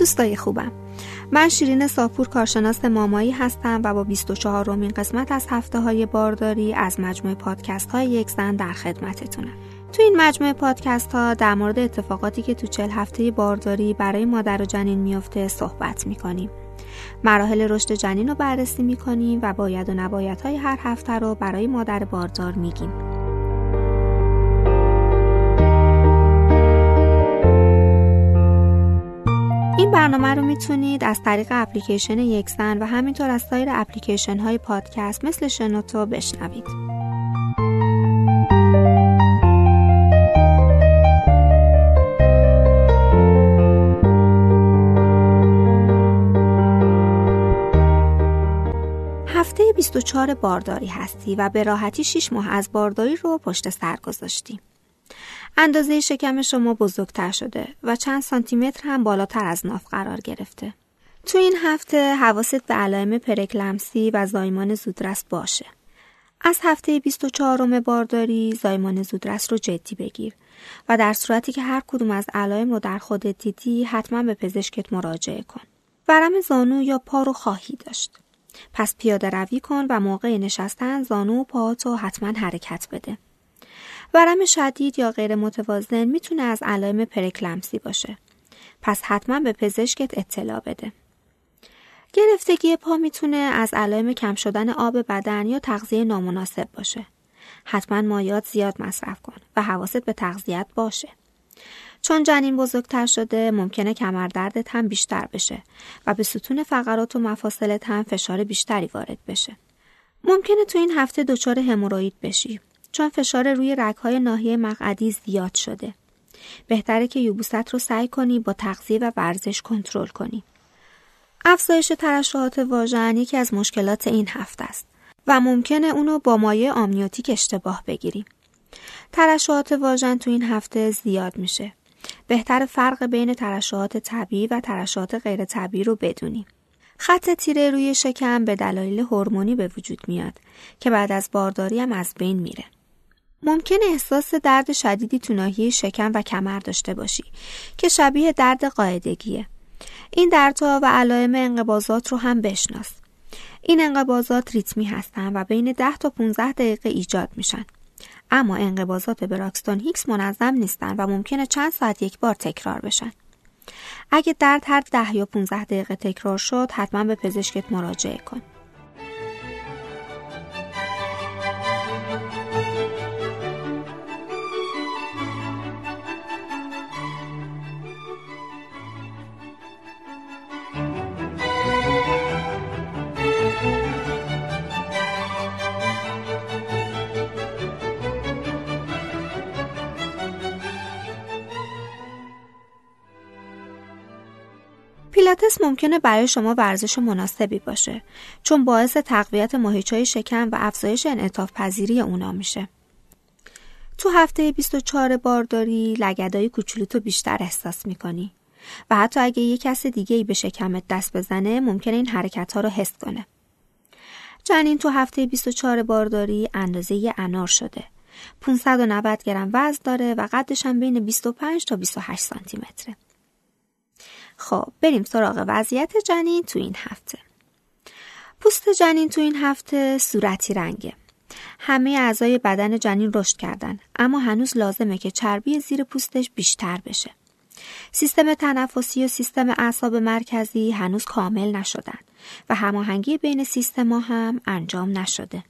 دوستای خوبم. من شیرین ساپور کارشناس مامایی هستم و با 24 رومین قسمت از هفته های بارداری از مجموعه پادکست های یک زن در خدمتتونم. تو این مجموعه پادکست ها در مورد اتفاقاتی که تو چل هفته بارداری برای مادر و جنین میفته صحبت می‌کنیم. مراحل رشد جنین رو بررسی می‌کنیم و باید و نباید های هر هفته رو برای مادر باردار میگیم. برنامه رو می‌تونید از طریق اپلیکیشن یکسن و همینطور از سایر اپلیکیشن های پادکست مثل شنوتو بشنوید. هفته 24 بارداری هستی و به راحتی 6 ماه از بارداری رو پشت سر گذاشتیم. اندازه شکم شما بزرگتر شده و چند سانتیمتر هم بالاتر از ناف قرار گرفته. تو این هفته حواست به علائم پرکلمسی و زایمان زودرس باشه. از هفته 24 بارداری زایمان زودرس رو جدی بگیر و در صورتی که هر کدوم از علائم رو در خودت دیدی حتما به پزشکت مراجعه کن. ورم زانو یا پا رو خواهی داشت. پس پیاده روی کن و موقع نشستن زانو و پاهاتو حتما حرکت بده. ورم شدید یا غیر متوازن می‌تونه از علائم پرکلمسی باشه. پس حتما به پزشکت اطلاع بده. گرفتگی پا می‌تونه از علائم کم شدن آب بدن یا تغذیه نامناسب باشه. حتما مایات زیاد مصرف کن و حواست به تغذیت باشه. چون جنین بزرگتر شده ممکنه کمردردت هم بیشتر بشه و به ستون فقرات و مفاصلت هم فشار بیشتری وارد بشه. ممکنه تو این هفته دچار هموروئید بشی چون فشار روی رگهای ناحیه مقعدی زیاد شده. بهتره که یوبوست رو سعی کنی با تغذیه و ورزش کنترل کنی. افزایش ترشحات واژن یکی از مشکلات این هفته است و ممکنه اونو با مایع آمنیوتیک اشتباه بگیری. ترشحات واژن تو این هفته زیاد میشه. بهتر فرق بین ترشحات طبیعی و ترشحات غیر طبیعی رو بدونی. خط تیره روی شکم به دلایل هورمونی به وجود میاد که بعد از بارداری هم از بین میره. ممکن احساس درد شدیدی تو ناحیه شکم و کمر داشته باشی که شبیه درد قاعدگیه. این دردها و علائم انقباضات رو هم بشناس. این انقباضات ریتمی هستن و بین 10 تا 15 دقیقه ایجاد میشن. اما انقباضات براکستون هیکس منظم نیستن و ممکنه چند ساعت یک بار تکرار بشن. اگه درد هر 10 یا 15 دقیقه تکرار شد حتما به پزشکت مراجعه کن. پیلاتس ممکنه برای شما ورزش مناسبی باشه چون باعث تقویت ماهیچای شکم و افزایش انعطاف پذیری اونا میشه. تو هفته 24 بارداری لگدای کوچولوتو بیشتر احساس می‌کنی و حتی اگه یه کس دیگه ای به شکمت دست بزنه ممکنه این حرکت ها رو حس کنه. جنین تو هفته 24 بارداری اندازه یه انار شده. 590 گرم وزن داره و قدش هم بین 25 تا 28 سانتی متره. خب بریم سراغ وضعیت جنین تو این هفته. پوست جنین تو این هفته صورتی رنگه. همه اعضای بدن جنین رشد کردن اما هنوز لازمه که چربی زیر پوستش بیشتر بشه. سیستم تنفسی و سیستم اعصاب مرکزی هنوز کامل نشدن و هماهنگی بین سیستما هم انجام نشده.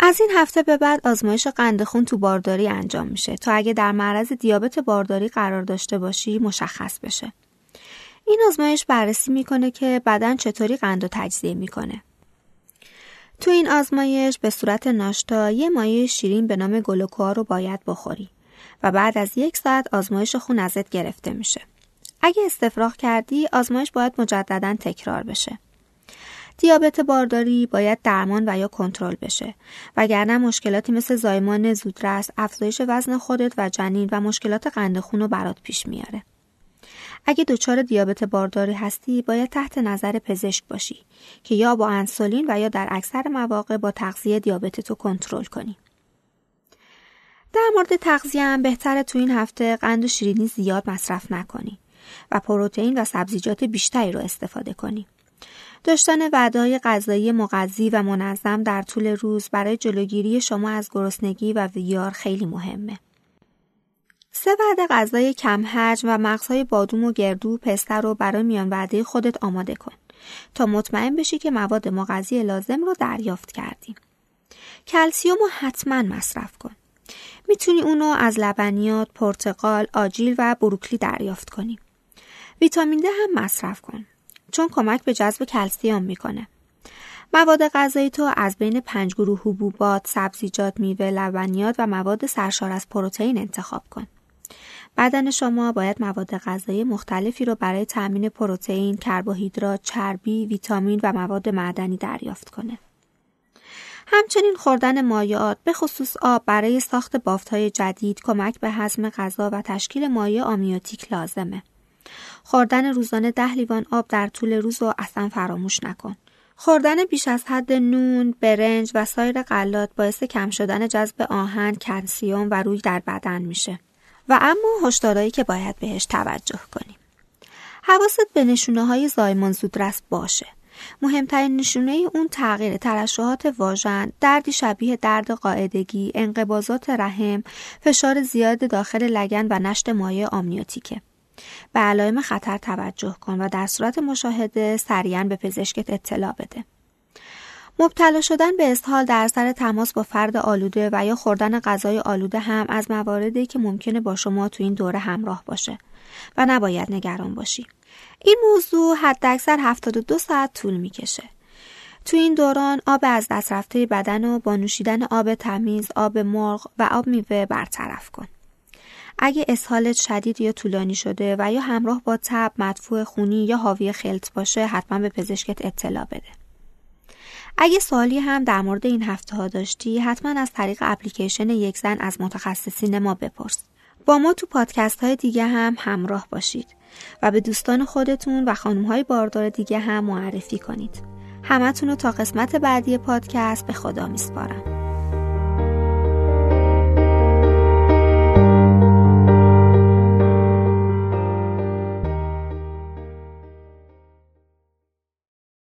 از این هفته به بعد آزمایش قند خون تو بارداری انجام میشه تا اگه در معرض دیابت بارداری قرار داشته باشی مشخص بشه. این آزمایش بررسی می‌کنه که بدن چطوری قند و تجزیه می‌کنه. تو این آزمایش به صورت ناشتا یه مایع شیرین به نام گلوکوها رو باید بخوری و بعد از یک ساعت آزمایش خون ازت گرفته میشه. اگه استفراغ کردی آزمایش باید مجددا تکرار بشه. دیابت بارداری باید درمان و یا کنترل بشه وگرنه مشکلاتی مثل زایمان زودرس، افزایش وزن خودت و جنین و مشکلات قند خون رو برات پیش میاره. اگه دچار دیابت بارداری هستی باید تحت نظر پزشک باشی که یا با انسولین و یا در اکثر مواقع با تغذیه دیابت تو کنترل کنی. در مورد تغذیه هم بهتره تو این هفته قند و شیرینی زیاد مصرف نکنی و پروتئین و سبزیجات بیشتری رو استفاده کنی. داشتن وعده غذایی مغذی و منظم در طول روز برای جلوگیری شما از گرسنگی و ویار خیلی مهمه. سه وعده غذای کم حجم و مغزهای بادوم و گردو پسته رو برای میان وعده خودت آماده کن تا مطمئن بشی که مواد مغذی لازم رو دریافت کردی. کلسیوم رو حتما مصرف کن. می‌تونی اونو از لبنیات، پرتقال، آجیل و بروکلی دریافت کنی. ویتامین د هم مصرف کن چون کمک به جذب کلسیوم می‌کنه. مواد غذایی تو از بین پنج گروه حبوبات، سبزیجات، میوه، لبنیات و مواد سرشار از پروتئین انتخاب کن. بدن شما باید مواد غذایی مختلفی رو برای تأمین پروتئین، کربوهیدرات، چربی، ویتامین و مواد معدنی دریافت کنه. همچنین خوردن مایعات به خصوص آب برای ساخت بافتهای جدید کمک به هضم غذا و تشکیل مایع آمیوتیک لازمه. خوردن روزانه ده لیوان آب در طول روز رو اصلا فراموش نکن. خوردن بیش از حد نون، برنج و سایر غلات باعث کم شدن جذب آهن، کلسیوم و روی در بدن میشه. و اما هشدارهایی که باید بهش توجه کنیم. حواست به نشونه های زایمان زودرس باشه. مهمترین نشونه اون تغییر ترشحات واژن، دردی شبیه درد قاعدگی، انقباضات رحم، فشار زیاد داخل لگن و نشت مایع آمنیوتیکه. به علائم خطر توجه کن و در صورت مشاهده سریعا به پزشکت اطلاع بده. مبتلا شدن به اسهال در سر تماس با فرد آلوده و یا خوردن غذای آلوده هم از مواردی که ممکنه با شما تو این دوره همراه باشه و نباید نگران باشی. این موضوع حداکثر 72 ساعت طول می‌کشه. تو این دوران آب از دست رفته بدن و با نوشیدن آب تمیز، آب مرغ و آب میوه برطرف کن. اگه اسهالت شدید یا طولانی شده و یا همراه با تب، مدفوع خونی یا حاوی خلط باشه حتما به پزشکت اطلاع بده. اگه سوالی هم در مورد این هفته ها داشتی حتما از طریق اپلیکیشن یک زن از متخصصین ما بپرس. با ما تو پادکست های دیگه هم همراه باشید و به دوستان خودتون و خانم های باردار دیگه هم معرفی کنید. همتون رو تا قسمت بعدی پادکست به خدا میسپارم.